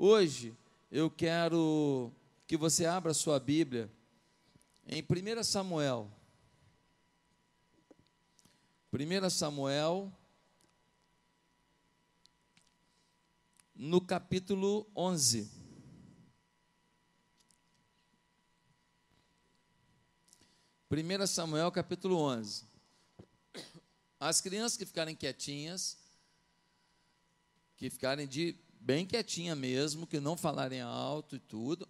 Hoje eu quero que você abra sua Bíblia em 1 Samuel. 1 Samuel, no capítulo 11. Primeira Samuel, capítulo 11. As crianças que ficarem quietinhas, que ficarem de bem quietinha mesmo, que não falarem alto e tudo,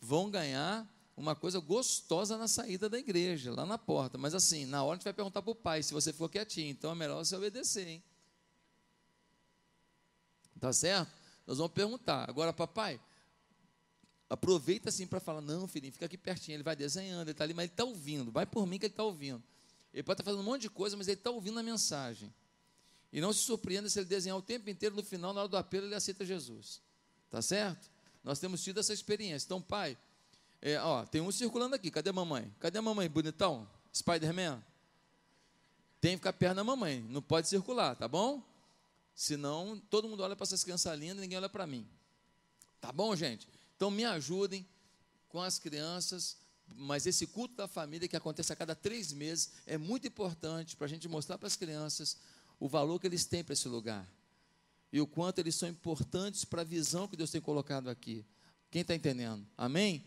vão ganhar uma coisa gostosa na saída da igreja, lá na porta. Mas assim, na hora a gente vai perguntar para o pai se você ficou quietinho, então é melhor você obedecer, hein? Tá certo? Nós vamos perguntar. Agora, papai, aproveita assim para falar, não, filhinho, fica aqui pertinho, ele vai desenhando, ele está ali, mas ele está ouvindo, vai por mim que ele está ouvindo. Ele pode estar tá fazendo um monte de coisa, mas ele está ouvindo a mensagem. E não se surpreenda se ele desenhar o tempo inteiro, no final, na hora do apelo, ele aceita Jesus. Tá certo? Nós temos tido essa experiência. Então, pai, é, ó, tem um circulando aqui. Cadê a mamãe? Cadê a mamãe, bonitão? Spider-Man? Tem que ficar perto da mamãe. Não pode circular, tá bom? Senão, todo mundo olha para essas crianças lindas e ninguém olha para mim. Tá bom, gente? Então, me ajudem com as crianças. Mas esse culto da família que acontece a cada três meses é muito importante para a gente mostrar para as crianças o valor que eles têm para esse lugar e o quanto eles são importantes para a visão que Deus tem colocado aqui. Quem está entendendo? Amém?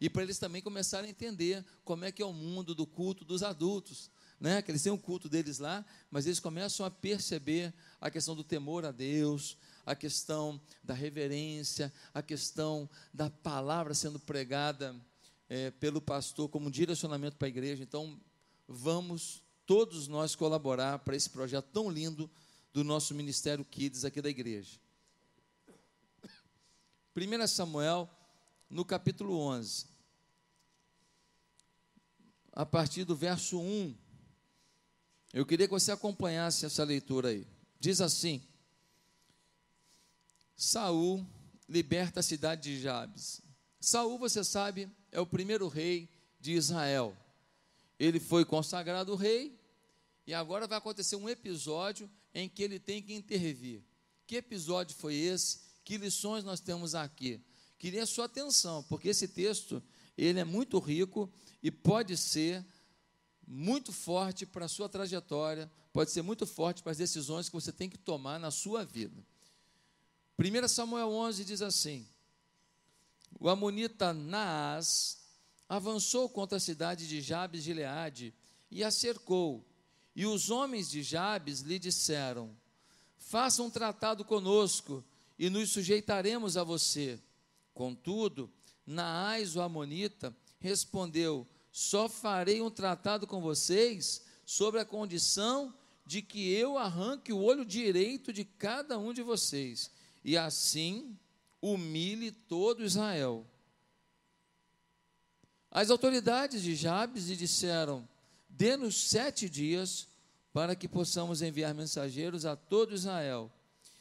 E para eles também começarem a entender como é que é o mundo do culto dos adultos. Né? Que eles têm um culto deles lá, mas eles começam a perceber a questão do temor a Deus, a questão da reverência, a questão da palavra sendo pregada é, pelo pastor como um direcionamento para a igreja. Então, vamos todos nós colaborar para esse projeto tão lindo do nosso Ministério Kids aqui da igreja. 1 Samuel, no capítulo 11, a partir do verso 1, eu queria que você acompanhasse essa leitura aí. Diz assim: Saul liberta a cidade de Jabes. Saul, você sabe, é o primeiro rei de Israel. Ele foi consagrado rei e agora vai acontecer um episódio em que ele tem que intervir. Que episódio foi esse? Que lições nós temos aqui? Queria a sua atenção, porque esse texto ele é muito rico e pode ser muito forte para a sua trajetória, pode ser muito forte para as decisões que você tem que tomar na sua vida. 1 Samuel 11 diz assim: O amonita Naás avançou contra a cidade de Jabes de Gileade e a cercou. E os homens de Jabes lhe disseram: Faça um tratado conosco e nos sujeitaremos a você. Contudo, Naás, o Amonita, respondeu: Só farei um tratado com vocês sobre a condição de que eu arranque o olho direito de cada um de vocês, e assim humilhe todo Israel. As autoridades de Jabes lhe disseram: Dê-nos sete dias para que possamos enviar mensageiros a todo Israel.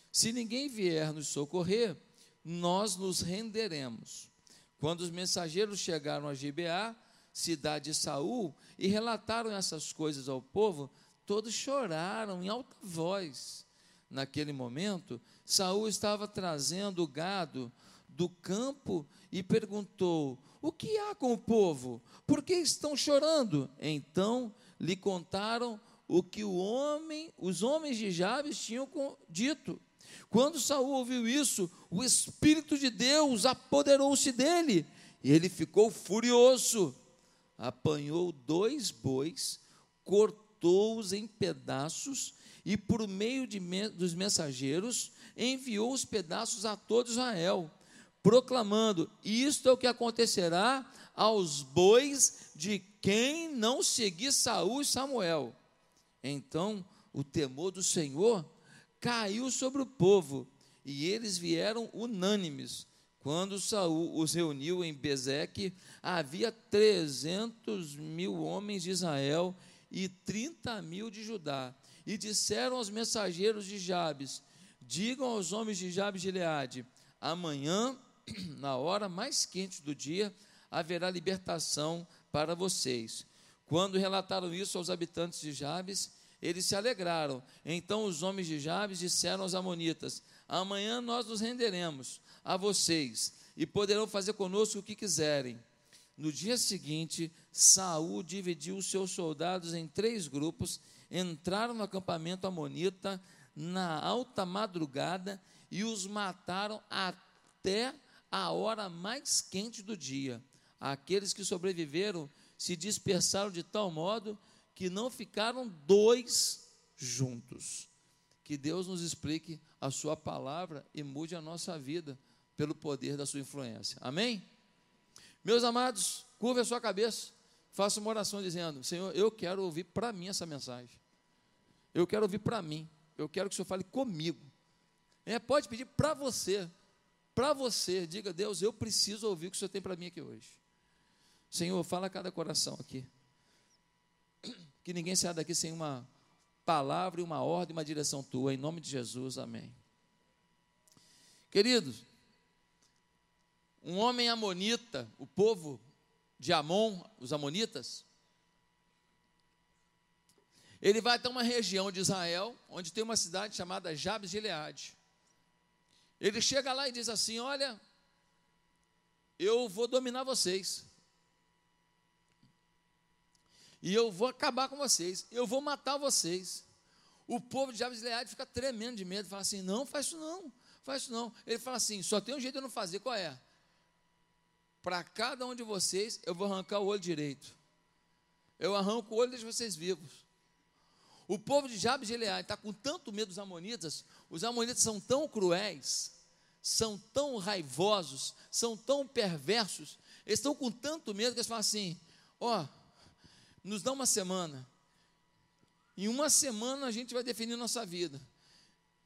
Se ninguém vier nos socorrer, nós nos renderemos. Quando os mensageiros chegaram a Gibeá, cidade de Saul, e relataram essas coisas ao povo, todos choraram em alta voz. Naquele momento, Saul estava trazendo o gado do campo e perguntou: O que há com o povo? Por que estão chorando? Então lhe contaram o que o homem, os homens de Jabes tinham dito. Quando Saul ouviu isso, o espírito de Deus apoderou-se dele e ele ficou furioso. Apanhou dois bois, cortou-os em pedaços e por meio de, dos mensageiros enviou os pedaços a todo Israel proclamando: Isto é o que acontecerá aos bois de quem não seguir Saul e Samuel. Então o temor do Senhor caiu sobre o povo, e eles vieram unânimes. Quando Saul os reuniu em Bezeque, havia trezentos mil homens de Israel e trinta mil de Judá. E disseram aos mensageiros de Jabes: Digam aos homens de Jabes de Gileade: Amanhã na hora mais quente do dia, haverá libertação para vocês. Quando relataram isso aos habitantes de Jabes, eles se alegraram. Então os homens de Jabes disseram aos amonitas: Amanhã nós nos renderemos. a vocês, e poderão fazer conosco o que quiserem. No dia seguinte, Saul dividiu os seus soldados em três grupos, entraram no acampamento amonita na alta madrugada e os mataram até a hora mais quente do dia. Aqueles que sobreviveram se dispersaram de tal modo que não ficaram dois juntos. Que Deus nos explique a Sua palavra e mude a nossa vida pelo poder da Sua influência. Amém? Meus amados, curva a sua cabeça, faça uma oração dizendo: Senhor, eu quero ouvir para mim essa mensagem. Eu quero ouvir para mim. Eu quero que o Senhor fale comigo. É, pode pedir para você. Para você. Diga, Deus, eu preciso ouvir o que o Senhor tem para mim aqui hoje. Senhor, fala a cada coração aqui. Que ninguém saia daqui sem uma palavra e uma ordem, uma direção tua. Em nome de Jesus, amém. Queridos, um homem amonita, o povo de Amon, os amonitas, ele vai até uma região de Israel, onde tem uma cidade chamada Jabes de Gileade. Ele chega lá e diz assim: Olha, eu vou dominar vocês. E eu vou acabar com vocês. Eu vou matar vocês. O povo de Jabes de Gileade fica tremendo de medo. Fala assim: Não, faz isso não. Faz isso não. Ele fala assim: Só tem um jeito de eu não fazer. Qual é? Para cada um de vocês, eu vou arrancar o olho direito. Eu arranco o olho de vocês vivos. O povo de Jabes de Gileade está com tanto medo dos amonitas, os amonitas são tão cruéis, são tão raivosos, são tão perversos, eles estão com tanto medo que eles falam assim: ó, oh, nos dá uma semana, em uma semana a gente vai definir nossa vida.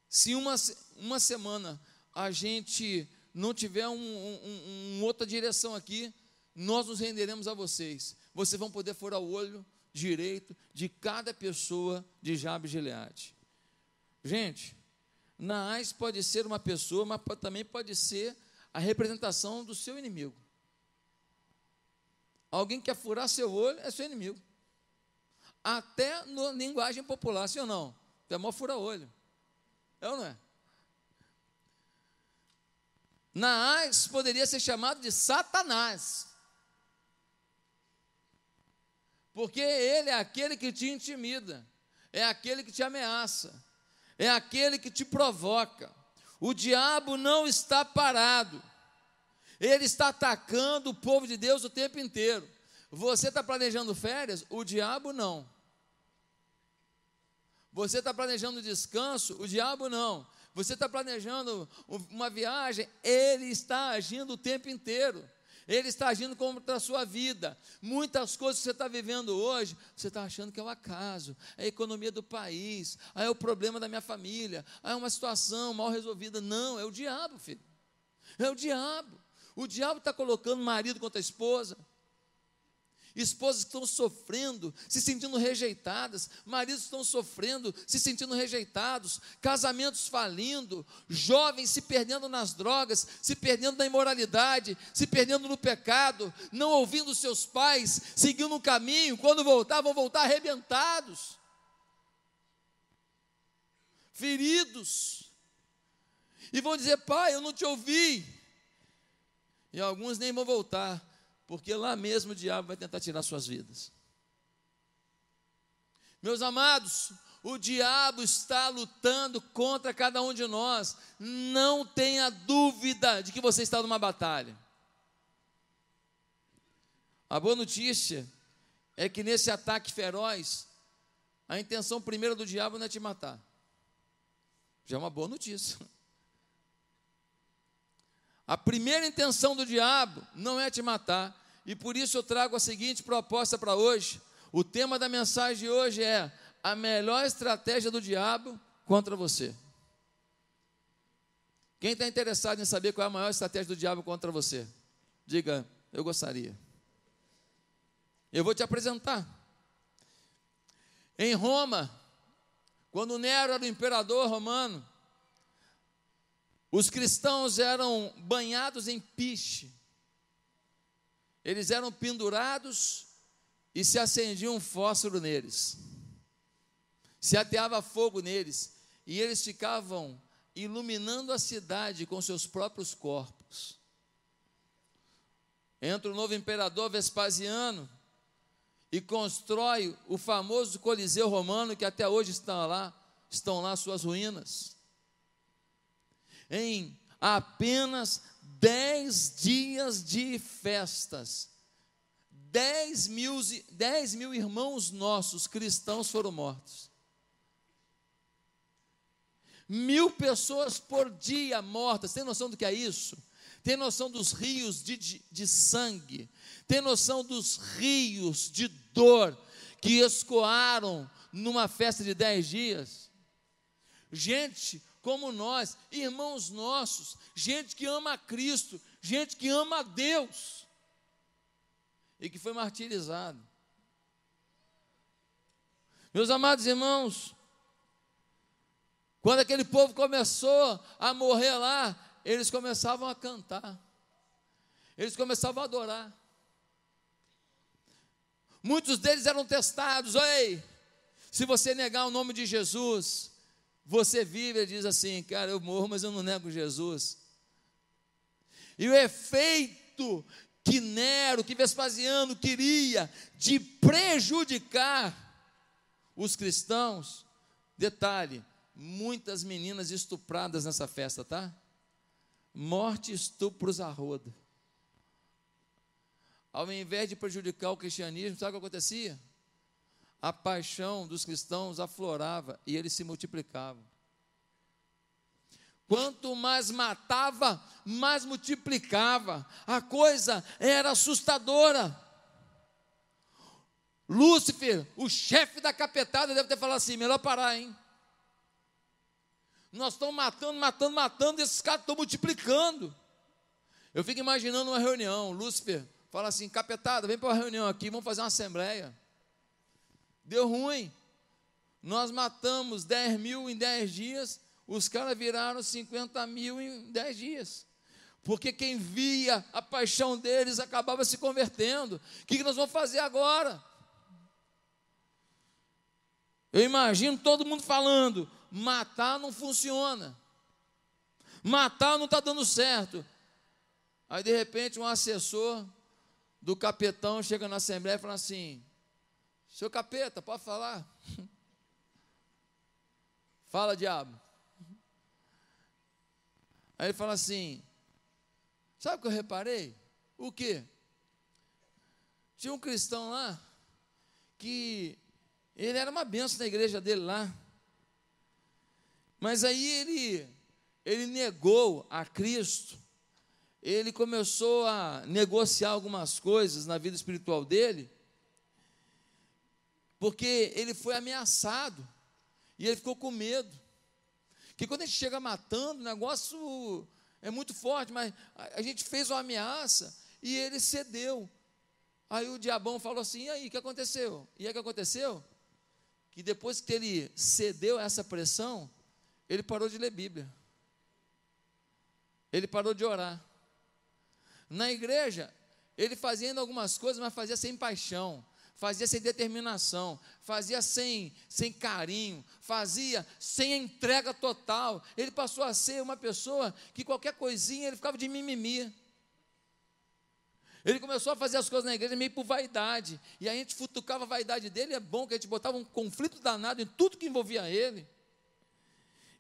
Se uma, uma semana a gente não tiver uma um, um, outra direção aqui, nós nos renderemos a vocês. Vocês vão poder furar o olho direito de cada pessoa de Jabes Gileade. Gente, Naás pode ser uma pessoa, mas também pode ser a representação do seu inimigo. Alguém que quer furar seu olho é seu inimigo. Até na linguagem popular, sim ou não? É mó fura-olho. É ou não é? Naás poderia ser chamado de Satanás. Porque ele é aquele que te intimida, é aquele que te ameaça, é aquele que te provoca. O diabo não está parado, ele está atacando o povo de Deus o tempo inteiro. Você está planejando férias? O diabo não. Você está planejando descanso? O diabo não. Você está planejando uma viagem? Ele está agindo o tempo inteiro. Ele está agindo contra a sua vida. Muitas coisas que você está vivendo hoje, você está achando que é o um acaso, é a economia do país, aí é o problema da minha família, aí é uma situação mal resolvida. Não, é o diabo, filho. É o diabo. O diabo está colocando marido contra a esposa, esposas estão sofrendo, se sentindo rejeitadas, maridos estão sofrendo, se sentindo rejeitados, casamentos falindo, jovens se perdendo nas drogas, se perdendo na imoralidade, se perdendo no pecado, não ouvindo seus pais, seguindo um caminho, quando voltar, vão voltar arrebentados, feridos, e vão dizer: Pai, eu não te ouvi. E alguns nem vão voltar porque lá mesmo o diabo vai tentar tirar suas vidas. Meus amados, o diabo está lutando contra cada um de nós. Não tenha dúvida de que você está numa batalha. A boa notícia é que nesse ataque feroz, a intenção primeira do diabo não é te matar. Já é uma boa notícia. A primeira intenção do diabo não é te matar, e por isso eu trago a seguinte proposta para hoje. O tema da mensagem de hoje é a melhor estratégia do diabo contra você. Quem está interessado em saber qual é a maior estratégia do diabo contra você? Diga, eu gostaria. Eu vou te apresentar. Em Roma, quando Nero era o imperador romano, os cristãos eram banhados em piche eles eram pendurados e se acendia um fósforo neles, se ateava fogo neles, e eles ficavam iluminando a cidade com seus próprios corpos. Entra o novo imperador Vespasiano e constrói o famoso Coliseu Romano que até hoje está lá, estão lá suas ruínas. Em apenas dez dias de festas, dez mil, dez mil irmãos nossos cristãos foram mortos. Mil pessoas por dia mortas, tem noção do que é isso? Tem noção dos rios de, de, de sangue, tem noção dos rios de dor que escoaram numa festa de dez dias? Gente como nós, irmãos nossos, gente que ama a Cristo, gente que ama a Deus e que foi martirizado. Meus amados irmãos, quando aquele povo começou a morrer lá, eles começavam a cantar, eles começavam a adorar. Muitos deles eram testados, ei, se você negar o nome de Jesus, você vive e diz assim, cara, eu morro, mas eu não nego Jesus. E o efeito que Nero, que Vespasiano queria de prejudicar os cristãos, detalhe, muitas meninas estupradas nessa festa, tá? Morte, estupros a roda. Ao invés de prejudicar o cristianismo, sabe o que acontecia? A paixão dos cristãos aflorava e eles se multiplicavam. Quanto mais matava, mais multiplicava. A coisa era assustadora. Lúcifer, o chefe da capetada, deve ter falado assim: melhor parar, hein? Nós estamos matando, matando, matando, esses caras estão multiplicando. Eu fico imaginando uma reunião. Lúcifer fala assim: capetada, vem para uma reunião aqui, vamos fazer uma assembleia. Deu ruim. Nós matamos 10 mil em 10 dias, os caras viraram 50 mil em 10 dias. Porque quem via a paixão deles acabava se convertendo. O que nós vamos fazer agora? Eu imagino todo mundo falando: matar não funciona, matar não está dando certo. Aí de repente um assessor do capetão chega na assembleia e fala assim: seu capeta, pode falar? Fala, diabo. Aí ele fala assim: Sabe o que eu reparei? O quê? Tinha um cristão lá que ele era uma benção na igreja dele lá. Mas aí ele ele negou a Cristo. Ele começou a negociar algumas coisas na vida espiritual dele porque ele foi ameaçado e ele ficou com medo. Que quando a gente chega matando, o negócio é muito forte, mas a gente fez uma ameaça e ele cedeu. Aí o diabão falou assim: e aí, o que aconteceu? E aí o que aconteceu? Que depois que ele cedeu a essa pressão, ele parou de ler Bíblia. Ele parou de orar. Na igreja, ele fazia algumas coisas, mas fazia sem paixão fazia sem determinação, fazia sem, sem carinho, fazia sem entrega total. Ele passou a ser uma pessoa que qualquer coisinha ele ficava de mimimi. Ele começou a fazer as coisas na igreja meio por vaidade. E a gente futucava a vaidade dele, é bom que a gente botava um conflito danado em tudo que envolvia ele.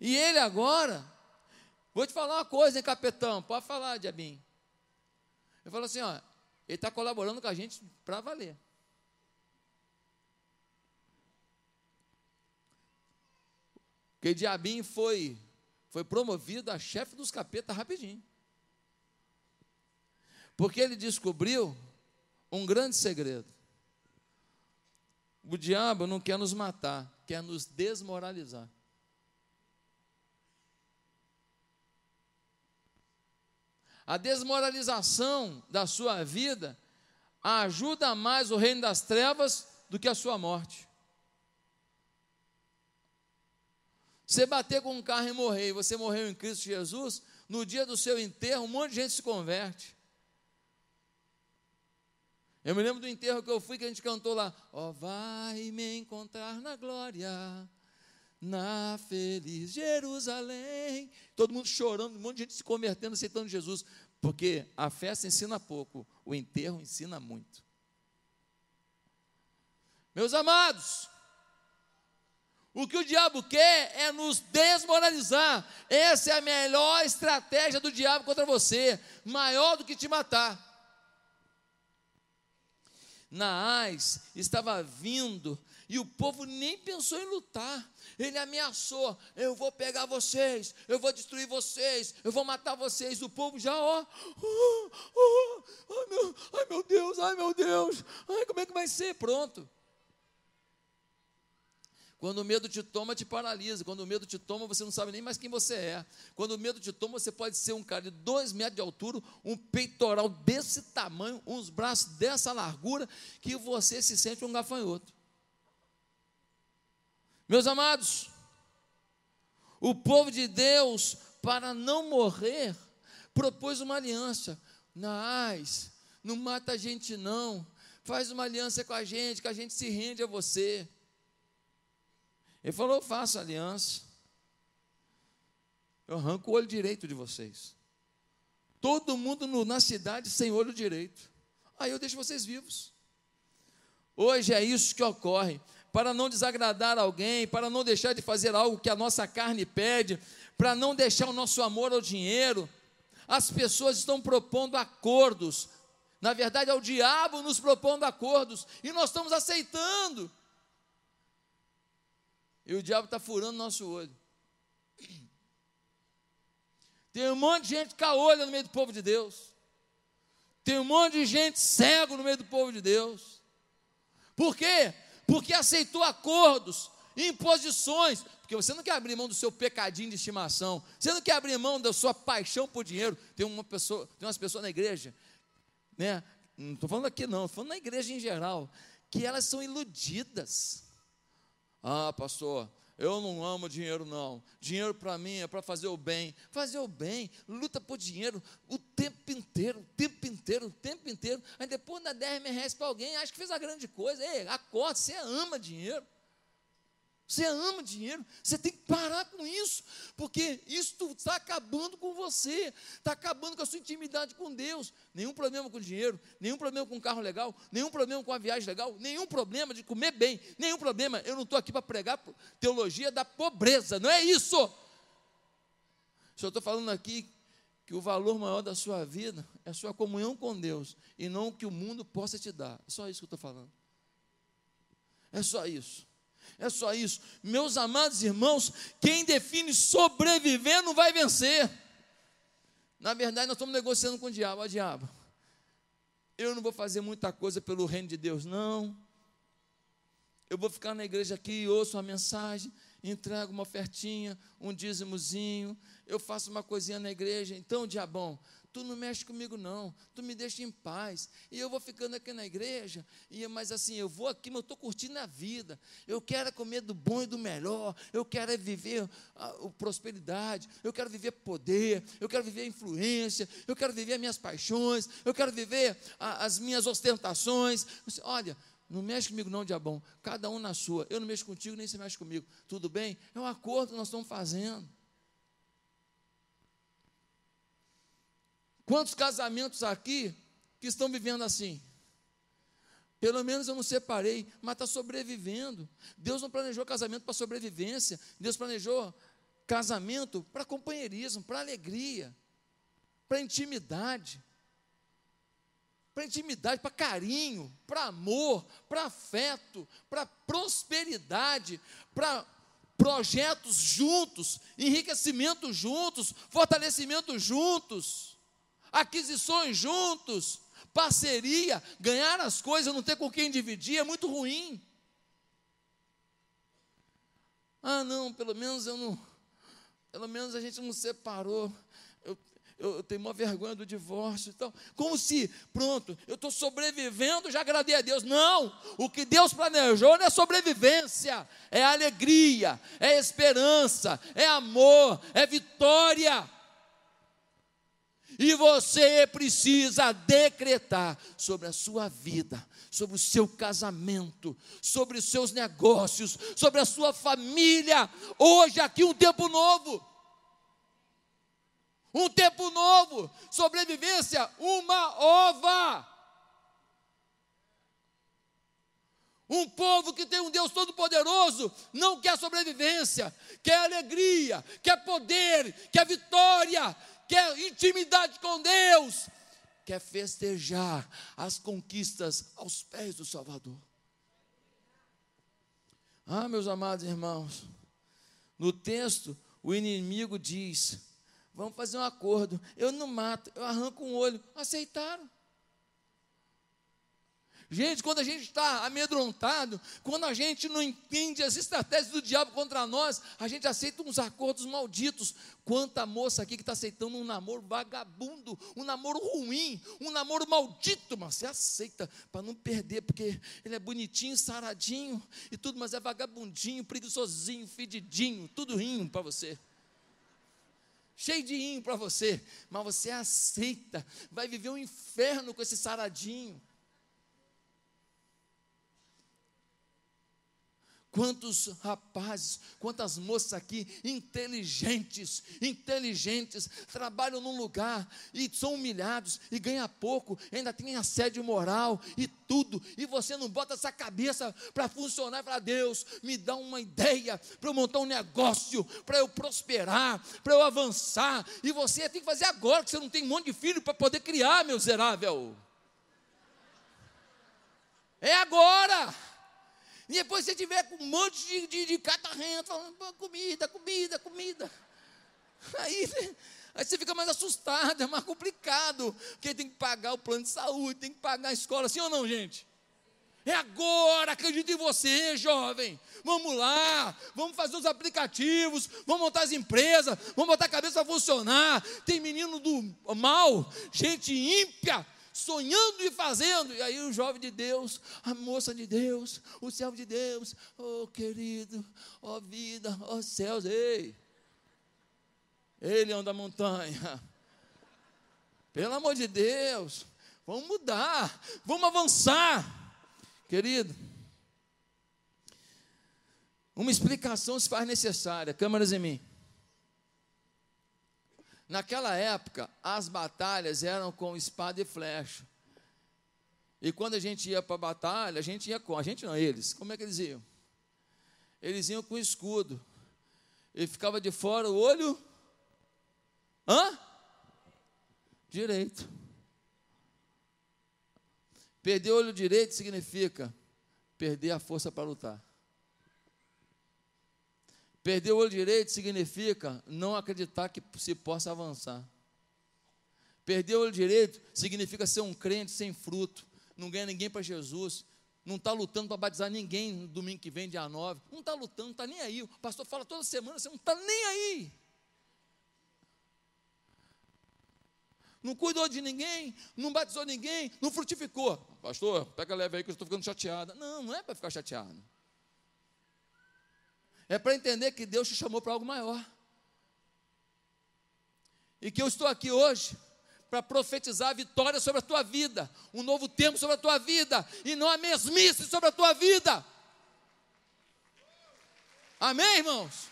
E ele agora, vou te falar uma coisa, hein, capetão? Pode falar, Diabinho. Ele falou assim: ó, ele está colaborando com a gente para valer. Porque Diabinho foi, foi promovido a chefe dos capetas rapidinho. Porque ele descobriu um grande segredo. O diabo não quer nos matar, quer nos desmoralizar. A desmoralização da sua vida ajuda mais o reino das trevas do que a sua morte. Você bater com um carro e morrer, e você morreu em Cristo Jesus, no dia do seu enterro, um monte de gente se converte. Eu me lembro do enterro que eu fui, que a gente cantou lá, ó, oh, vai me encontrar na glória, na feliz Jerusalém. Todo mundo chorando, um monte de gente se convertendo, aceitando Jesus, porque a festa ensina pouco, o enterro ensina muito. Meus amados, o que o diabo quer é nos desmoralizar. Essa é a melhor estratégia do diabo contra você, maior do que te matar. Naás estava vindo e o povo nem pensou em lutar. Ele ameaçou: eu vou pegar vocês, eu vou destruir vocês, eu vou matar vocês. O povo já, ó, oh, oh, oh, meu, ai meu Deus, ai meu Deus, ai como é que vai ser? Pronto. Quando o medo te toma, te paralisa. Quando o medo te toma, você não sabe nem mais quem você é. Quando o medo te toma, você pode ser um cara de dois metros de altura, um peitoral desse tamanho, uns braços dessa largura, que você se sente um gafanhoto. Meus amados, o povo de Deus, para não morrer, propôs uma aliança. Naás, não mata a gente não. Faz uma aliança com a gente, que a gente se rende a você. Ele falou: Eu faço aliança. Eu arranco o olho direito de vocês. Todo mundo no, na cidade sem olho direito. Aí eu deixo vocês vivos. Hoje é isso que ocorre. Para não desagradar alguém, para não deixar de fazer algo que a nossa carne pede, para não deixar o nosso amor ao dinheiro, as pessoas estão propondo acordos. Na verdade, é o diabo nos propondo acordos e nós estamos aceitando. E o diabo está furando nosso olho. Tem um monte de gente caolha no meio do povo de Deus. Tem um monte de gente cego no meio do povo de Deus. Por quê? Porque aceitou acordos, imposições. Porque você não quer abrir mão do seu pecadinho de estimação. Você não quer abrir mão da sua paixão por dinheiro. Tem uma pessoa, tem umas pessoas na igreja, né? Não estou falando aqui não, estou falando na igreja em geral, que elas são iludidas. Ah, pastor, eu não amo dinheiro, não. Dinheiro para mim é para fazer o bem. Fazer o bem, luta por dinheiro o tempo inteiro, o tempo inteiro, o tempo inteiro. Aí depois dá 10 reais para alguém, acha que fez a grande coisa. Ei, acorda, você ama dinheiro. Você ama dinheiro, você tem que parar com isso, porque isso está acabando com você, está acabando com a sua intimidade com Deus. Nenhum problema com dinheiro, nenhum problema com um carro legal, nenhum problema com uma viagem legal, nenhum problema de comer bem, nenhum problema. Eu não estou aqui para pregar teologia da pobreza, não é isso. Só estou falando aqui que o valor maior da sua vida é a sua comunhão com Deus e não o que o mundo possa te dar. É só isso que eu estou falando. É só isso. É só isso. Meus amados irmãos, quem define sobreviver não vai vencer. Na verdade, nós estamos negociando com o diabo. Ó, diabo, eu não vou fazer muita coisa pelo reino de Deus, não. Eu vou ficar na igreja aqui, ouço uma mensagem, entrego uma ofertinha, um dízimozinho, eu faço uma coisinha na igreja. Então, diabão, tu não mexe comigo não, tu me deixa em paz, e eu vou ficando aqui na igreja, e mas assim, eu vou aqui, mas eu estou curtindo a vida, eu quero comer do bom e do melhor, eu quero é viver a, a prosperidade, eu quero viver poder, eu quero viver influência, eu quero viver as minhas paixões, eu quero viver a, as minhas ostentações, olha, não mexe comigo não, diabão, cada um na sua, eu não mexo contigo, nem você mexe comigo, tudo bem? É um acordo que nós estamos fazendo, Quantos casamentos aqui que estão vivendo assim? Pelo menos eu não separei, mas está sobrevivendo. Deus não planejou casamento para sobrevivência, Deus planejou casamento para companheirismo, para alegria, para intimidade. Para intimidade, para carinho, para amor, para afeto, para prosperidade, para projetos juntos, enriquecimento juntos, fortalecimento juntos aquisições juntos, parceria, ganhar as coisas, não ter com quem dividir é muito ruim. Ah, não, pelo menos eu não, pelo menos a gente não separou. Eu, eu, eu tenho uma vergonha do divórcio. Então, como se, pronto, eu estou sobrevivendo, já agradei a Deus. Não, o que Deus planejou não é sobrevivência, é alegria, é esperança, é amor, é vitória. E você precisa decretar sobre a sua vida, sobre o seu casamento, sobre os seus negócios, sobre a sua família. Hoje, aqui, um tempo novo. Um tempo novo. Sobrevivência, uma ova. Um povo que tem um Deus todo-poderoso não quer sobrevivência, quer alegria, quer poder, quer vitória, quer intimidade com Deus, quer festejar as conquistas aos pés do Salvador. Ah, meus amados irmãos, no texto o inimigo diz: vamos fazer um acordo, eu não mato, eu arranco um olho. Aceitaram. Gente, quando a gente está amedrontado, quando a gente não entende as estratégias do diabo contra nós, a gente aceita uns acordos malditos. Quanta moça aqui que está aceitando um namoro vagabundo, um namoro ruim, um namoro maldito, mas você aceita para não perder, porque ele é bonitinho, saradinho e tudo, mas é vagabundinho, preguiçosinho, fedidinho, tudo rinho para você cheio de rinho para você, mas você aceita, vai viver um inferno com esse saradinho. Quantos rapazes, quantas moças aqui, inteligentes, inteligentes, trabalham num lugar e são humilhados e ganham pouco, ainda tem assédio moral e tudo, e você não bota essa cabeça para funcionar para Deus, me dá uma ideia para eu montar um negócio, para eu prosperar, para eu avançar, e você tem que fazer agora, que você não tem um monte de filho para poder criar, meu miserável. É agora. E depois você tiver com um monte de, de, de falando, comida, comida, comida. Aí, aí você fica mais assustado, é mais complicado. Porque tem que pagar o plano de saúde, tem que pagar a escola, sim ou não, gente? É agora, acredito em você, jovem. Vamos lá, vamos fazer os aplicativos, vamos montar as empresas, vamos botar a cabeça a funcionar. Tem menino do mal, gente ímpia, sonhando e fazendo. E aí o jovem de Deus, a moça de Deus, o servo de Deus, oh querido, oh, vida, oh, céus, ei. Ele anda a montanha. Pelo amor de Deus, vamos mudar, vamos avançar. Querido, uma explicação se faz necessária. Câmeras em mim. Naquela época, as batalhas eram com espada e flecha. E quando a gente ia para a batalha, a gente ia com, a gente não, eles, como é que eles iam? Eles iam com escudo. E ficava de fora o olho. Hã? Direito. Perder o olho direito significa perder a força para lutar. Perder o olho direito significa não acreditar que se possa avançar. Perder o olho direito significa ser um crente sem fruto, não ganha ninguém para Jesus, não está lutando para batizar ninguém no domingo que vem, dia 9. Não está lutando, não está nem aí. O pastor fala toda semana, você não está nem aí. Não cuidou de ninguém, não batizou ninguém, não frutificou. Pastor, pega leve aí que eu estou ficando chateada. Não, não é para ficar chateado. É para entender que Deus te chamou para algo maior. E que eu estou aqui hoje para profetizar a vitória sobre a tua vida, um novo tempo sobre a tua vida, e não a mesmice sobre a tua vida. Amém, irmãos?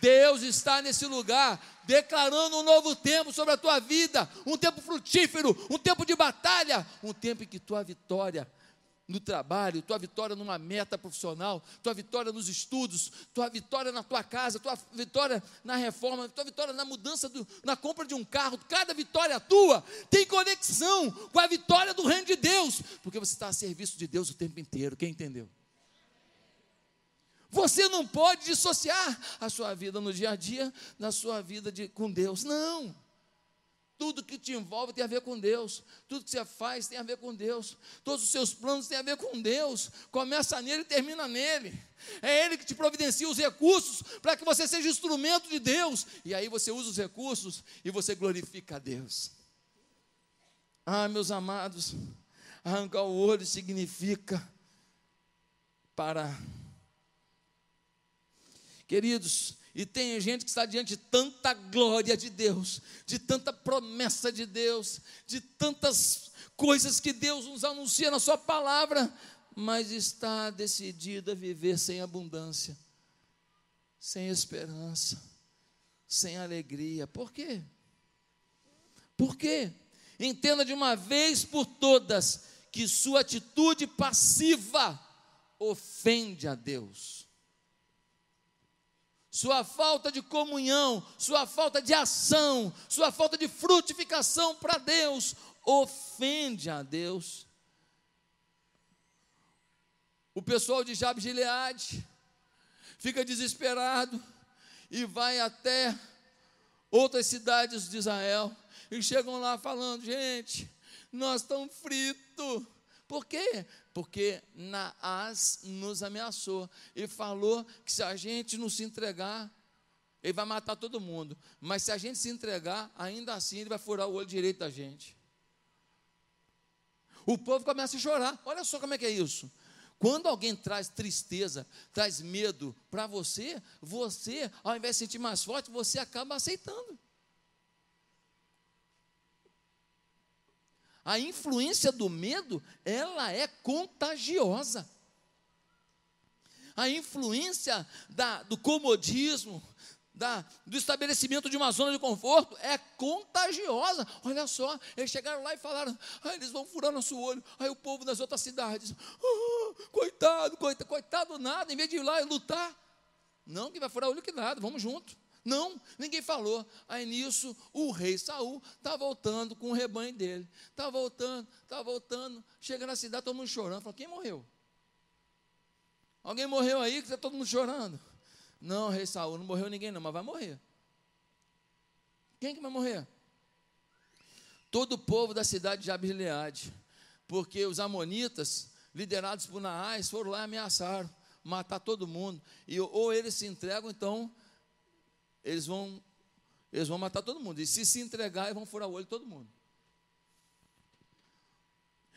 Deus está nesse lugar declarando um novo tempo sobre a tua vida, um tempo frutífero, um tempo de batalha, um tempo em que tua vitória no trabalho, tua vitória numa meta profissional, tua vitória nos estudos, tua vitória na tua casa, tua vitória na reforma, tua vitória na mudança, do, na compra de um carro, cada vitória tua tem conexão com a vitória do reino de Deus, porque você está a serviço de Deus o tempo inteiro. Quem entendeu? Você não pode dissociar a sua vida no dia a dia da sua vida de, com Deus. Não. Tudo que te envolve tem a ver com Deus. Tudo que você faz tem a ver com Deus. Todos os seus planos têm a ver com Deus. Começa nele e termina nele. É Ele que te providencia os recursos para que você seja instrumento de Deus. E aí você usa os recursos e você glorifica a Deus. Ah, meus amados, arrancar o olho significa parar. Queridos, E tem gente que está diante de tanta glória de Deus, de tanta promessa de Deus, de tantas coisas que Deus nos anuncia na Sua palavra, mas está decidida a viver sem abundância, sem esperança, sem alegria. Por quê? Por quê? Entenda de uma vez por todas que sua atitude passiva ofende a Deus sua falta de comunhão, sua falta de ação, sua falta de frutificação para Deus, ofende a Deus. O pessoal de Jabes Gileade fica desesperado e vai até outras cidades de Israel e chegam lá falando: gente, nós estamos fritos. Por quê? Porque Naás nos ameaçou e falou que se a gente não se entregar, ele vai matar todo mundo. Mas se a gente se entregar, ainda assim ele vai furar o olho direito da gente. O povo começa a chorar. Olha só como é que é isso. Quando alguém traz tristeza, traz medo para você, você, ao invés de sentir mais forte, você acaba aceitando. A influência do medo, ela é contagiosa. A influência da, do comodismo, da, do estabelecimento de uma zona de conforto é contagiosa. Olha só, eles chegaram lá e falaram: ah, eles vão furar nosso olho. Aí o povo das outras cidades, oh, coitado, coitado, coitado nada, em vez de ir lá e lutar. Não, que vai furar olho que nada, vamos junto. Não, ninguém falou. Aí nisso, o rei Saul está voltando com o rebanho dele. Está voltando, está voltando. Chega na cidade, todo mundo chorando. Fala, quem morreu? Alguém morreu aí que está todo mundo chorando? Não, rei Saul, não morreu ninguém não, mas vai morrer. Quem que vai morrer? Todo o povo da cidade de Abileade. Porque os amonitas, liderados por Naás, foram lá e ameaçaram matar todo mundo. E ou eles se entregam, então eles vão, eles vão matar todo mundo. E se se entregar, eles vão furar o olho de todo mundo.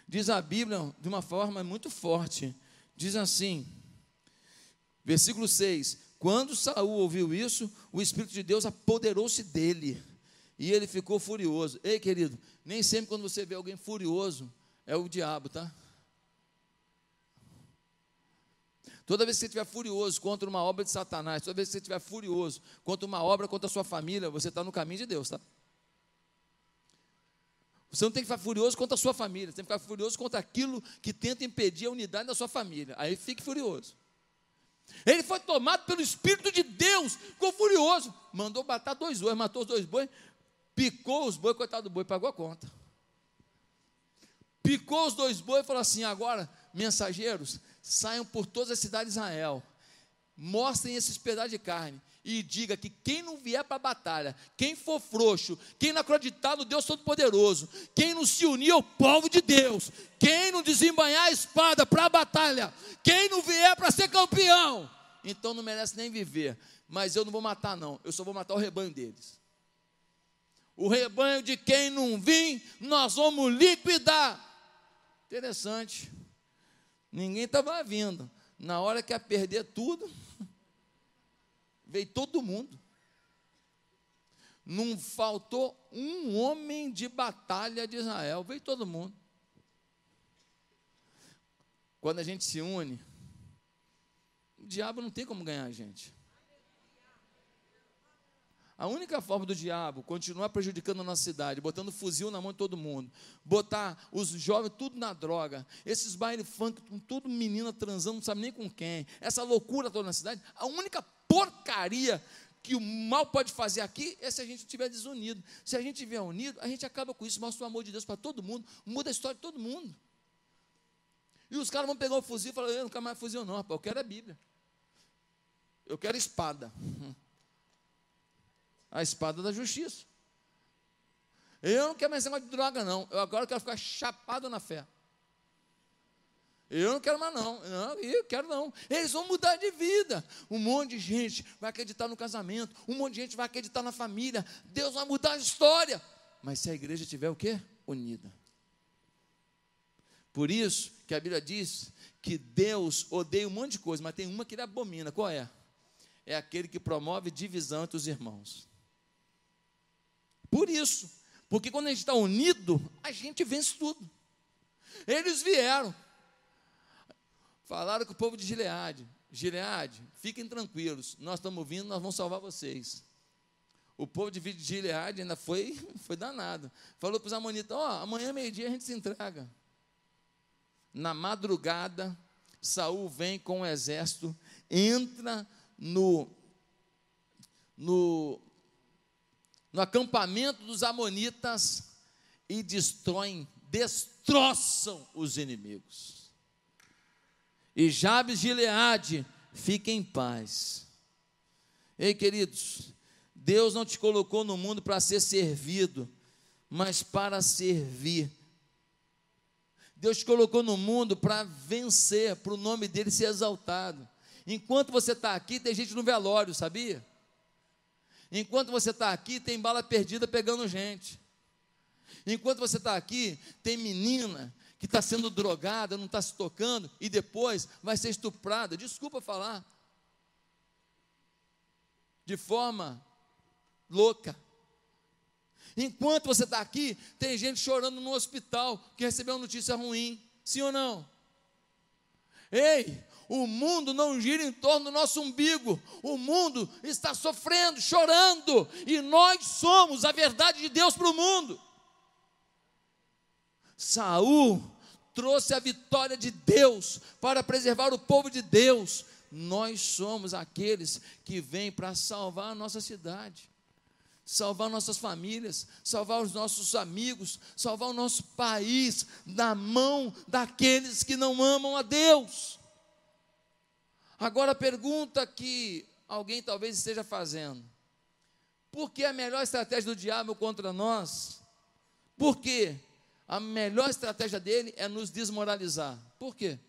Diz a Bíblia de uma forma muito forte. Diz assim, versículo 6: Quando Saul ouviu isso, o Espírito de Deus apoderou-se dele. E ele ficou furioso. Ei, querido, nem sempre quando você vê alguém furioso, é o diabo, tá? Toda vez que você estiver furioso contra uma obra de Satanás, toda vez que você estiver furioso contra uma obra contra a sua família, você está no caminho de Deus, tá? Você não tem que ficar furioso contra a sua família, você tem que ficar furioso contra aquilo que tenta impedir a unidade da sua família. Aí fique furioso. Ele foi tomado pelo Espírito de Deus, ficou furioso, mandou matar dois bois, matou os dois bois, picou os bois, coitado do boi, pagou a conta. Picou os dois bois e falou assim: agora, mensageiros, saiam por todas as cidades de Israel, mostrem esses pedaços de carne e diga que quem não vier para a batalha, quem for frouxo, quem não acreditar no Deus Todo-Poderoso, quem não se unir ao povo de Deus, quem não desembanhar a espada para a batalha, quem não vier para ser campeão, então não merece nem viver. Mas eu não vou matar, não, eu só vou matar o rebanho deles. O rebanho de quem não vir, nós vamos liquidar. Interessante. Ninguém estava vindo. Na hora que ia perder tudo, veio todo mundo. Não faltou um homem de batalha de Israel, veio todo mundo. Quando a gente se une, o diabo não tem como ganhar a gente. A única forma do diabo continuar prejudicando a nossa cidade, botando fuzil na mão de todo mundo, botar os jovens tudo na droga, esses baile funk, tudo menina transando, não sabe nem com quem, essa loucura toda na cidade, a única porcaria que o mal pode fazer aqui é se a gente estiver desunido. Se a gente estiver unido, a gente acaba com isso, mostra o amor de Deus para todo mundo, muda a história de todo mundo. E os caras vão pegar o fuzil e falar: Eu não quero mais fuzil, não, rapaz, eu quero a Bíblia. Eu quero espada. A espada da justiça. Eu não quero mais negócio de droga, não. Eu agora quero ficar chapado na fé. Eu não quero mais, não. não eu quero não. Eles vão mudar de vida. Um monte de gente vai acreditar no casamento. Um monte de gente vai acreditar na família. Deus vai mudar a história. Mas se a igreja tiver o quê? Unida. Por isso que a Bíblia diz que Deus odeia um monte de coisa, mas tem uma que ele abomina. Qual é? é aquele que promove divisão entre os irmãos. Por isso, porque quando a gente está unido, a gente vence tudo. Eles vieram, falaram com o povo de Gileade: Gileade, fiquem tranquilos, nós estamos vindo, nós vamos salvar vocês. O povo de Gileade ainda foi, foi danado. Falou para os amonitas: Ó, oh, amanhã, meio-dia, a gente se entrega. Na madrugada, Saul vem com o exército, entra no, no, no acampamento dos amonitas e destroem, destroçam os inimigos. E Jabes de Gileade fica em paz. Ei, queridos, Deus não te colocou no mundo para ser servido, mas para servir. Deus te colocou no mundo para vencer, para o nome dele ser exaltado. Enquanto você está aqui, tem gente no velório, sabia? Enquanto você está aqui, tem bala perdida pegando gente. Enquanto você está aqui, tem menina que está sendo drogada, não está se tocando, e depois vai ser estuprada. Desculpa falar. De forma louca. Enquanto você está aqui, tem gente chorando no hospital que recebeu uma notícia ruim. Sim ou não? Ei, o mundo não gira em torno do nosso umbigo. O mundo está sofrendo, chorando, e nós somos a verdade de Deus para o mundo. Saul trouxe a vitória de Deus para preservar o povo de Deus. Nós somos aqueles que vêm para salvar a nossa cidade salvar nossas famílias, salvar os nossos amigos, salvar o nosso país da mão daqueles que não amam a Deus. Agora a pergunta que alguém talvez esteja fazendo: por que a melhor estratégia do diabo contra nós? Por quê? A melhor estratégia dele é nos desmoralizar. Por quê?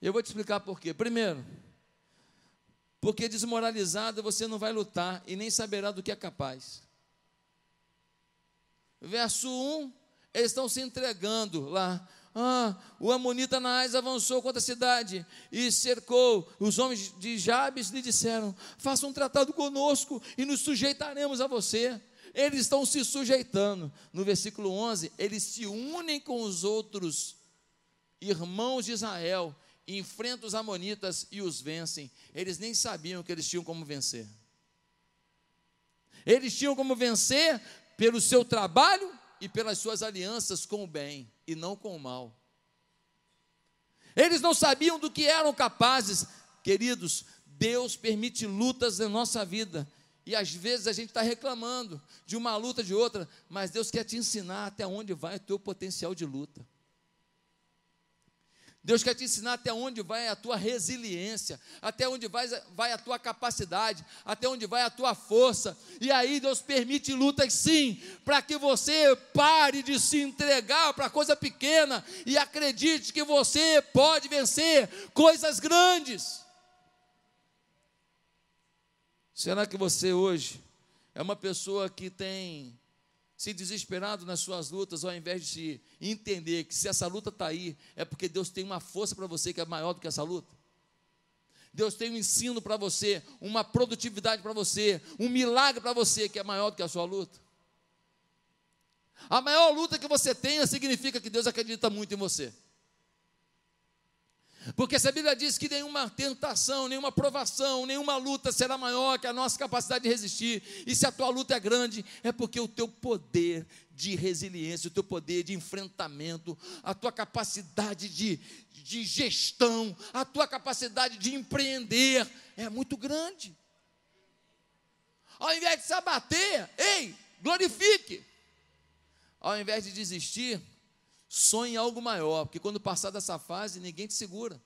Eu vou te explicar por quê. Primeiro, porque desmoralizado você não vai lutar e nem saberá do que é capaz. Verso 1, eles estão se entregando lá. Ah, o Amonita Naás avançou contra a cidade e cercou. Os homens de Jabes lhe disseram: Faça um tratado conosco e nos sujeitaremos a você. Eles estão se sujeitando. No versículo 11, eles se unem com os outros irmãos de Israel enfrentam os amonitas e os vencem. Eles nem sabiam que eles tinham como vencer. Eles tinham como vencer pelo seu trabalho e pelas suas alianças com o bem e não com o mal. Eles não sabiam do que eram capazes. Queridos, Deus permite lutas na nossa vida. E às vezes a gente está reclamando de uma luta de outra, mas Deus quer te ensinar até onde vai o teu potencial de luta. Deus quer te ensinar até onde vai a tua resiliência, até onde vai, vai a tua capacidade, até onde vai a tua força. E aí Deus permite lutas sim, para que você pare de se entregar para coisa pequena e acredite que você pode vencer coisas grandes. Será que você hoje é uma pessoa que tem se desesperado nas suas lutas, ao invés de entender que se essa luta está aí, é porque Deus tem uma força para você que é maior do que essa luta. Deus tem um ensino para você, uma produtividade para você, um milagre para você que é maior do que a sua luta. A maior luta que você tenha significa que Deus acredita muito em você. Porque se a Bíblia diz que nenhuma tentação, nenhuma provação, nenhuma luta será maior que a nossa capacidade de resistir, e se a tua luta é grande, é porque o teu poder de resiliência, o teu poder de enfrentamento, a tua capacidade de, de gestão, a tua capacidade de empreender é muito grande. Ao invés de se abater, ei, glorifique. Ao invés de desistir, Sonhe algo maior, porque quando passar dessa fase, ninguém te segura.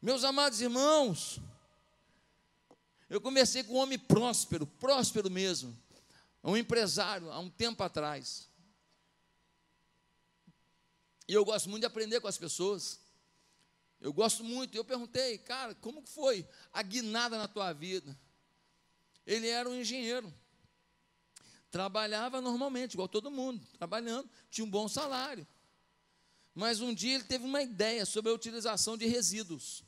Meus amados irmãos, eu comecei com um homem próspero, próspero mesmo, um empresário, há um tempo atrás. E eu gosto muito de aprender com as pessoas. Eu gosto muito. Eu perguntei, cara, como foi a guinada na tua vida? Ele era um engenheiro. Trabalhava normalmente, igual todo mundo, trabalhando, tinha um bom salário. Mas um dia ele teve uma ideia sobre a utilização de resíduos.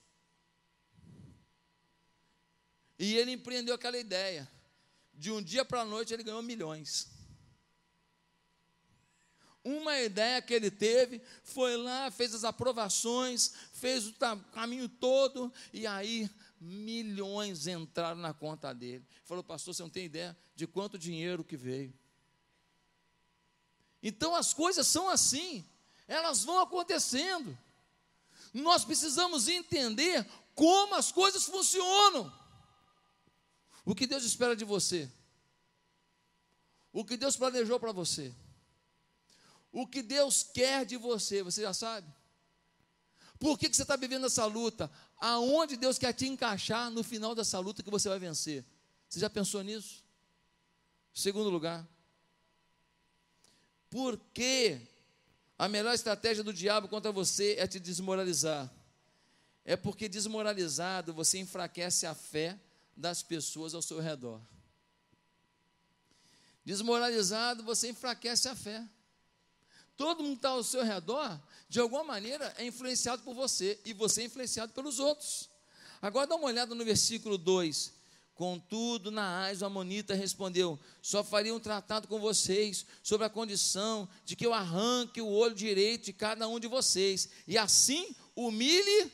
E ele empreendeu aquela ideia. De um dia para a noite ele ganhou milhões. Uma ideia que ele teve, foi lá, fez as aprovações, fez o caminho todo, e aí milhões entraram na conta dele. Falou, pastor, você não tem ideia de quanto dinheiro que veio. Então as coisas são assim, elas vão acontecendo. Nós precisamos entender como as coisas funcionam. O que Deus espera de você? O que Deus planejou para você? O que Deus quer de você, você já sabe? Por que, que você está vivendo essa luta? Aonde Deus quer te encaixar no final dessa luta que você vai vencer? Você já pensou nisso? Segundo lugar, por que a melhor estratégia do diabo contra você é te desmoralizar? É porque desmoralizado você enfraquece a fé das pessoas ao seu redor. Desmoralizado você enfraquece a fé. Todo mundo está ao seu redor, de alguma maneira, é influenciado por você, e você é influenciado pelos outros. Agora dá uma olhada no versículo 2. Contudo, Naás, o Amonita, respondeu: Só faria um tratado com vocês sobre a condição de que eu arranque o olho direito de cada um de vocês, e assim humilhe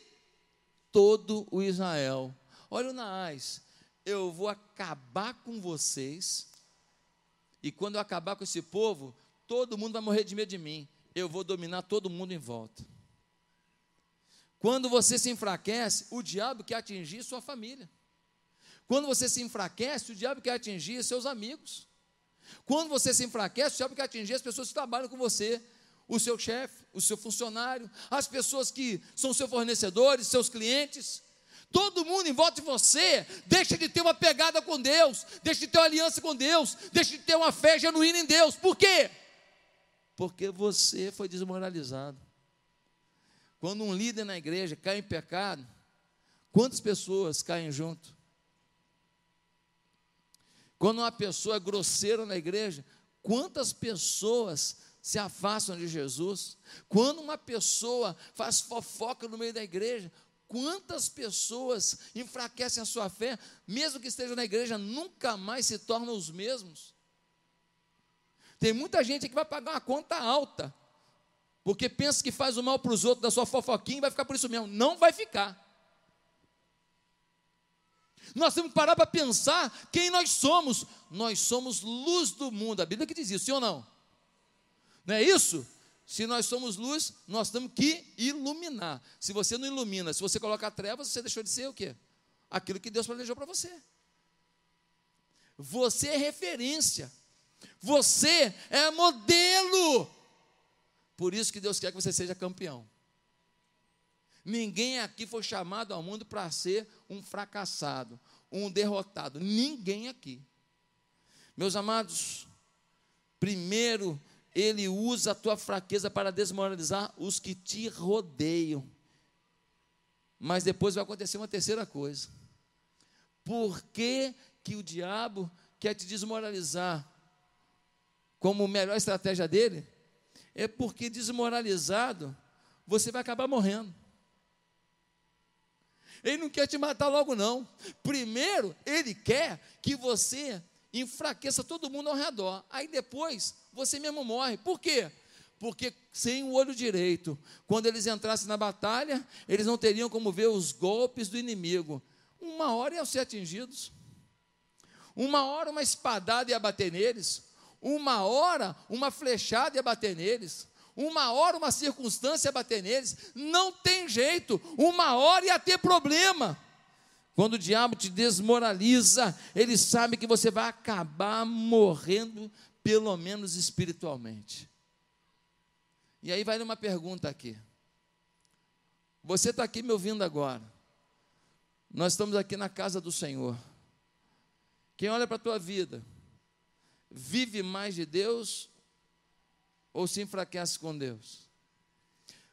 todo o Israel. Olha o Naás, eu vou acabar com vocês, e quando eu acabar com esse povo, todo mundo vai morrer de medo de mim. Eu vou dominar todo mundo em volta. Quando você se enfraquece, o diabo quer atingir sua família. Quando você se enfraquece, o diabo quer atingir seus amigos. Quando você se enfraquece, o diabo quer atingir as pessoas que trabalham com você, o seu chefe, o seu funcionário, as pessoas que são seus fornecedores, seus clientes. Todo mundo em volta de você deixa de ter uma pegada com Deus, deixa de ter uma aliança com Deus, deixa de ter uma fé genuína em Deus. Por quê? Porque você foi desmoralizado. Quando um líder na igreja cai em pecado, quantas pessoas caem junto? Quando uma pessoa é grosseira na igreja, quantas pessoas se afastam de Jesus? Quando uma pessoa faz fofoca no meio da igreja, quantas pessoas enfraquecem a sua fé, mesmo que estejam na igreja, nunca mais se tornam os mesmos? Tem muita gente que vai pagar uma conta alta, porque pensa que faz o mal para os outros da sua fofoquinha e vai ficar por isso mesmo. Não vai ficar. Nós temos que parar para pensar quem nós somos. Nós somos luz do mundo. A Bíblia que diz isso, sim ou não? Não é isso? Se nós somos luz, nós temos que iluminar. Se você não ilumina, se você coloca trevas, você deixou de ser o quê? Aquilo que Deus planejou para você. Você é referência. Você é modelo. Por isso que Deus quer que você seja campeão. Ninguém aqui foi chamado ao mundo para ser um fracassado, um derrotado. Ninguém aqui. Meus amados, primeiro, ele usa a tua fraqueza para desmoralizar os que te rodeiam. Mas depois vai acontecer uma terceira coisa. Por que, que o diabo quer te desmoralizar? Como melhor estratégia dele, é porque desmoralizado, você vai acabar morrendo. Ele não quer te matar logo, não. Primeiro, ele quer que você enfraqueça todo mundo ao redor. Aí depois, você mesmo morre. Por quê? Porque sem o olho direito, quando eles entrassem na batalha, eles não teriam como ver os golpes do inimigo. Uma hora iam ser atingidos. Uma hora uma espadada ia bater neles. Uma hora, uma flechada ia bater neles. Uma hora, uma circunstância ia bater neles. Não tem jeito. Uma hora ia ter problema. Quando o diabo te desmoraliza, ele sabe que você vai acabar morrendo, pelo menos espiritualmente. E aí vai uma pergunta aqui. Você está aqui me ouvindo agora. Nós estamos aqui na casa do Senhor. Quem olha para a tua vida, vive mais de Deus ou se enfraquece com Deus?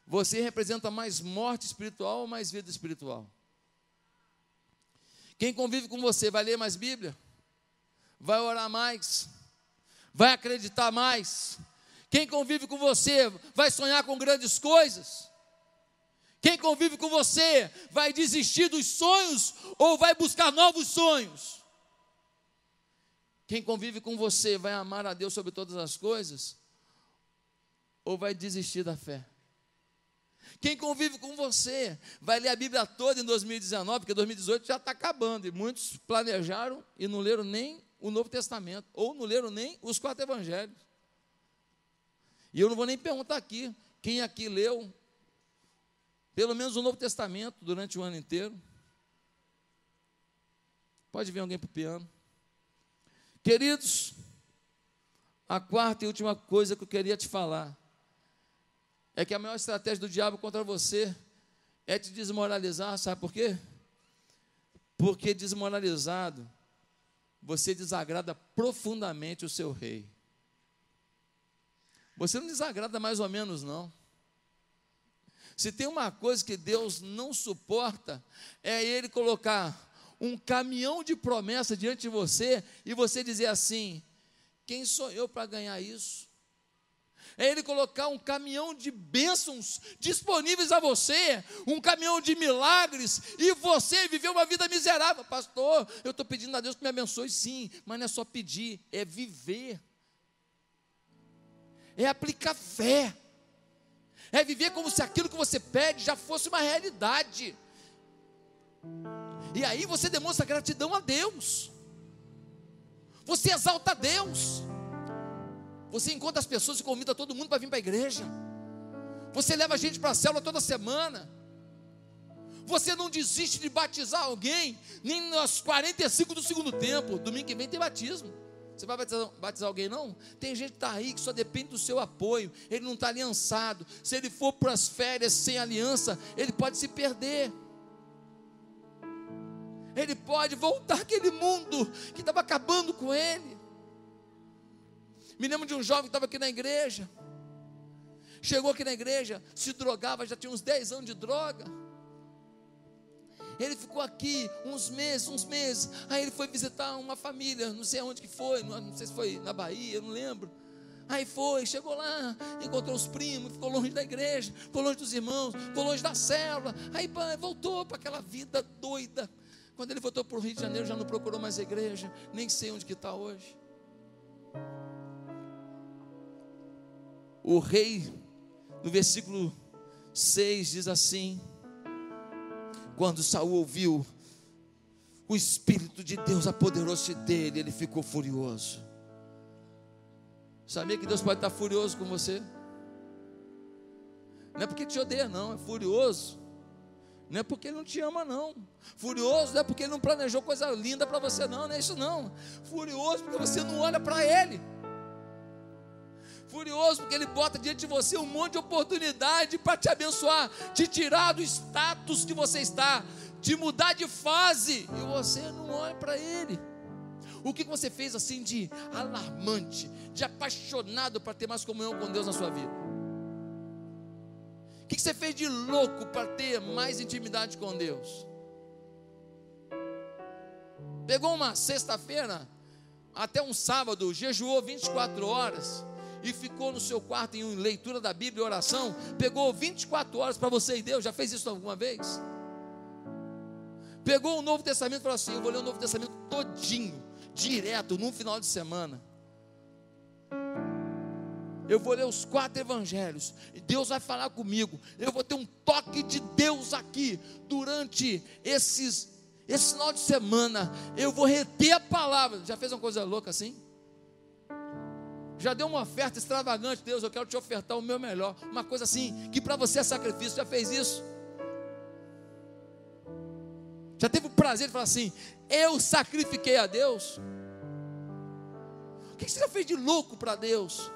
Você representa mais morte espiritual ou mais vida espiritual? Quem convive com você vai ler mais Bíblia? Vai orar mais? Vai acreditar mais? Quem convive com você vai sonhar com grandes coisas? Quem convive com você vai desistir dos sonhos ou vai buscar novos sonhos? Quem convive com você vai amar a Deus sobre todas as coisas ou vai desistir da fé? Quem convive com você vai ler a Bíblia toda em 2019, porque 2018 já está acabando, e muitos planejaram e não leram nem o Novo Testamento, ou não leram nem os quatro evangelhos. E eu não vou nem perguntar aqui, quem aqui leu pelo menos o Novo Testamento durante o ano inteiro? Pode vir alguém para o piano. Queridos, a quarta e última coisa que eu queria te falar é que a maior estratégia do diabo contra você é te desmoralizar, sabe por quê? Porque desmoralizado, você desagrada profundamente o seu rei. Você não desagrada mais ou menos, não. Se tem uma coisa que Deus não suporta, é Ele colocar um caminhão de promessa diante de você e você dizer assim: quem sou eu para ganhar isso? é Ele colocar um caminhão de bênçãos disponíveis a você, um caminhão de milagres, e você viver uma vida miserável. Pastor, eu estou pedindo a Deus que me abençoe, sim, mas não é só pedir, é viver, é aplicar fé, é viver como se aquilo que você pede já fosse uma realidade. E aí você demonstra gratidão a Deus, você exalta a Deus. Você encontra as pessoas e convida todo mundo para vir para a igreja. Você leva a gente para a célula toda semana. Você não desiste de batizar alguém, nem nos 45 do segundo tempo. Domingo que vem tem batismo. Você vai batizar, batizar, alguém, não? Tem gente que está aí que só depende do seu apoio. Ele não está aliançado. Se ele for para as férias sem aliança, ele pode se perder. Ele pode voltar àquele mundo que estava acabando com ele. Me lembro de um jovem que estava aqui na igreja. Chegou aqui na igreja, se drogava, já tinha uns 10 anos de droga. Ele ficou aqui uns meses, uns meses. Aí ele foi visitar uma família, não sei onde que foi, não sei se foi na Bahia, não lembro. Aí foi, chegou lá, encontrou os primos, ficou longe da igreja, ficou longe dos irmãos, ficou longe da célula. Aí voltou para aquela vida doida. Quando ele voltou para o Rio de Janeiro, já não procurou mais igreja, nem sei onde que está hoje. o rei, no versículo 6, diz assim: Quando Saul ouviu, o Espírito de Deus apoderou-se dele, ele ficou furioso. Sabia que Deus pode estar furioso com você? Não é porque te odeia, não, é furioso. Não é porque ele não te ama, não. Furioso não é porque ele não planejou coisa linda para você, não. Não é isso, não. Furioso porque você não olha para ele furioso porque ele bota diante de você um monte de oportunidade para te abençoar, te tirar do status que você está, te mudar de fase, e você não olha para ele. O que você fez assim de alarmante, de apaixonado para ter mais comunhão com Deus na sua vida? O que você fez de louco para ter mais intimidade com Deus? Pegou uma sexta-feira, até um sábado, jejuou 24 horas, e ficou no seu quarto em leitura da Bíblia e oração, pegou 24 horas para você e Deus, já fez isso alguma vez? Pegou o Novo Testamento e falou assim: Eu vou ler o Novo Testamento todinho, direto, num final de semana. Eu vou ler os quatro evangelhos, e Deus vai falar comigo. Eu vou ter um toque de Deus aqui durante esses esse final de semana. Eu vou reter a palavra. Já fez uma coisa louca assim? já deu uma oferta extravagante, Deus, eu quero te ofertar o meu melhor, uma coisa assim, que para você é sacrifício, já fez isso? Já teve o prazer de falar assim, eu sacrifiquei a Deus? O que você já fez de louco para Deus?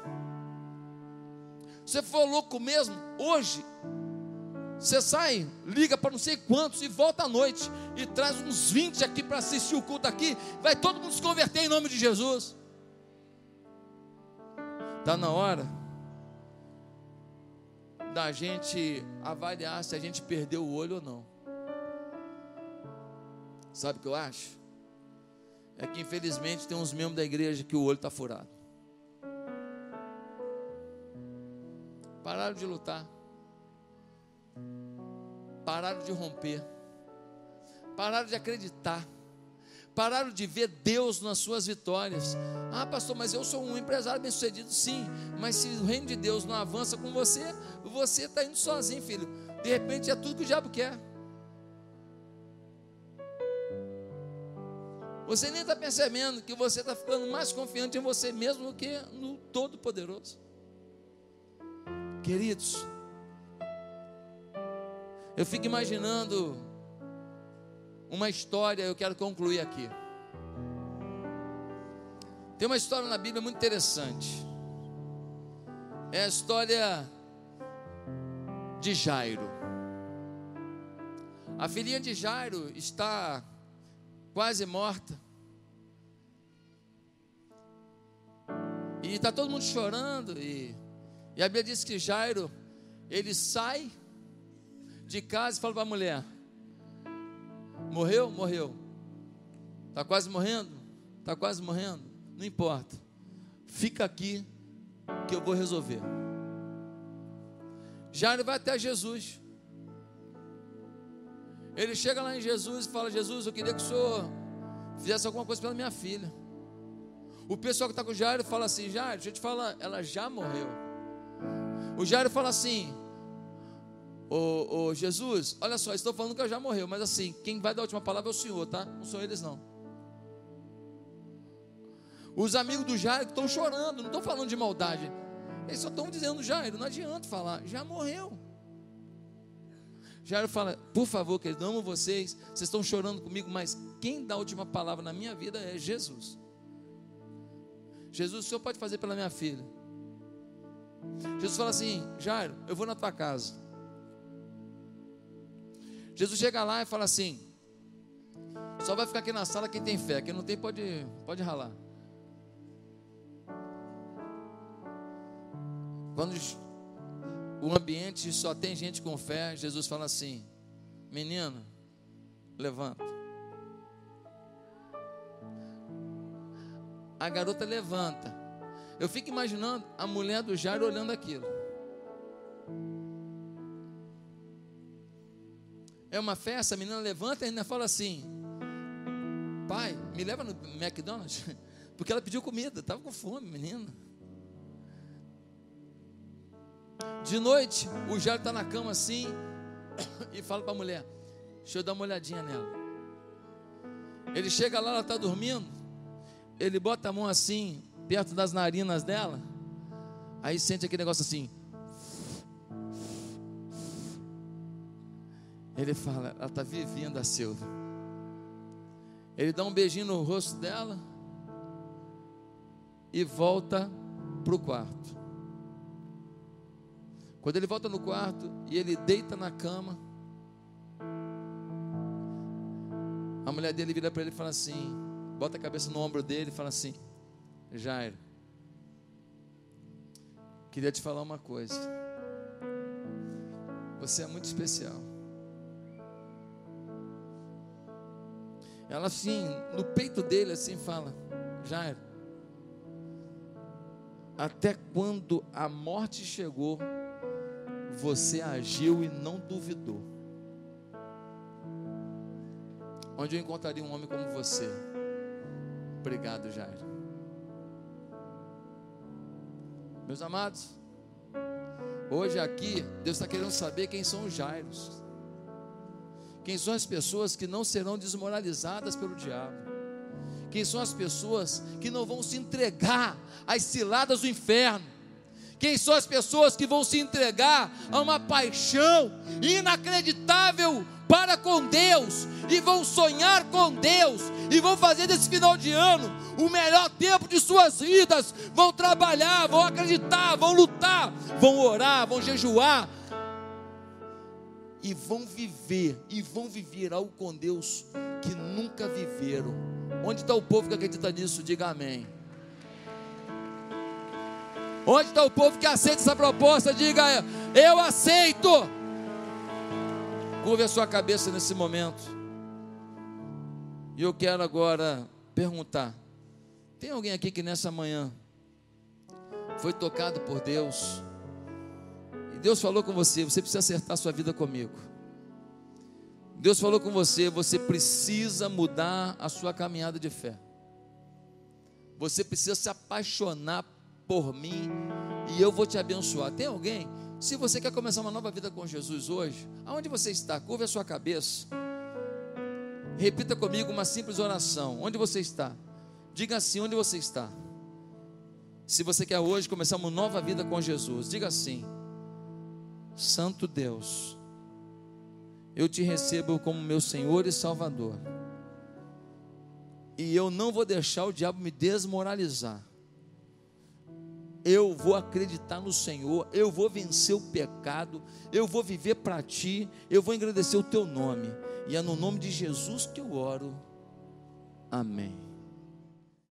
Você for louco mesmo, hoje, você sai, liga para não sei quantos e volta à noite e traz uns 20 aqui para assistir o culto aqui, vai todo mundo se converter em nome de Jesus. Está na hora da gente avaliar se a gente perdeu o olho ou não. Sabe o que eu acho? É que infelizmente tem uns membros da igreja que o olho está furado. Pararam de lutar. pararam de romper, pararam de acreditar, pararam de ver Deus nas suas vitórias. Ah, pastor, mas eu sou um empresário bem sucedido, sim, mas se o reino de Deus não avança com você, você está indo sozinho, filho. De repente é tudo que o diabo quer. Você nem está percebendo que você está ficando mais confiante em você mesmo do que no Todo-Poderoso. Queridos, eu fico imaginando uma história, eu quero concluir aqui. Tem uma história na Bíblia muito interessante. É a história de Jairo. A filhinha de Jairo está quase morta. E está todo mundo chorando. E, e a Bíblia diz que Jairo, ele sai de casa e fala para a mulher: Morreu? Morreu. Está quase morrendo? Está quase morrendo? Não importa. Fica aqui que eu vou resolver. Jairo vai até Jesus. Ele chega lá em Jesus e fala: Jesus, eu queria que o senhor fizesse alguma coisa pela minha filha. O pessoal que está com Jairo fala assim: Jairo, deixa eu te falar, ela já morreu. O Jairo fala assim: Ô, Jesus, olha só, estou falando que ela já morreu, mas assim, quem vai dar a última palavra é o Senhor, tá? Não são eles, não. Os amigos do Jairo estão chorando, não estão falando de maldade. Eles só estão dizendo, Jairo, não adianta falar, já morreu. Jairo fala: Por favor, querido, amo vocês. Vocês estão chorando comigo, mas quem dá a última palavra na minha vida é Jesus. Jesus, o senhor pode fazer pela minha filha. Jesus fala assim: Jairo, eu vou na tua casa. Jesus chega lá e fala assim: Só vai ficar aqui na sala quem tem fé, quem não tem pode, pode ralar. Quando o ambiente só tem gente com fé, Jesus fala assim: Menino, levanta. A garota levanta. Eu fico imaginando a mulher do Jairo olhando aquilo. É uma festa, a menina levanta e ainda fala assim: Pai, me leva no McDonald's. Porque ela pediu comida, estava com fome, menina. De noite, o Jairo está na cama assim e fala para a mulher: Deixa eu dar uma olhadinha nela. Ele chega lá, ela está dormindo. Ele bota a mão assim, perto das narinas dela. Aí sente aquele negócio assim. Ele fala: Ela está vivendo a Silvia. Ele dá um beijinho no rosto dela e volta para o quarto. Quando ele volta no quarto e ele deita na cama, a mulher dele vira para ele e fala assim: bota a cabeça no ombro dele e fala assim: Jairo, queria te falar uma coisa. Você é muito especial. Ela assim, no peito dele assim fala: Jairo, até quando a morte chegou, você agiu e não duvidou. Onde eu encontraria um homem como você? Obrigado, Jairo. Meus amados, hoje aqui, Deus está querendo saber quem são os Jairos. Quem são as pessoas que não serão desmoralizadas pelo diabo. Quem são as pessoas que não vão se entregar às ciladas do inferno quem são as pessoas que vão se entregar a uma paixão inacreditável para com Deus e vão sonhar com Deus e vão fazer desse final de ano o melhor tempo de suas vidas, vão trabalhar, vão acreditar, vão lutar, vão orar, vão jejuar e vão viver e vão viver algo com Deus que nunca viveram. Onde está o povo que acredita nisso? Diga amém. Onde está o povo que aceita essa proposta? Diga, eu aceito. Curve a sua cabeça nesse momento. E eu quero agora perguntar: tem alguém aqui que nessa manhã foi tocado por Deus? E Deus falou com você: você precisa acertar sua vida comigo. Deus falou com você, você precisa mudar a sua caminhada de fé. Você precisa se apaixonar por mim e eu vou te abençoar. Tem alguém? Se você quer começar uma nova vida com Jesus hoje, aonde você está? Curva a sua cabeça. Repita comigo uma simples oração. Onde você está? Diga assim: onde você está? Se você quer hoje começar uma nova vida com Jesus, diga assim: Santo Deus, eu te recebo como meu Senhor e Salvador. E eu não vou deixar o diabo me desmoralizar. Eu vou acreditar no Senhor, eu vou vencer o pecado, eu vou viver para ti, eu vou engrandecer o teu nome. E é no nome de Jesus que eu oro. Amém.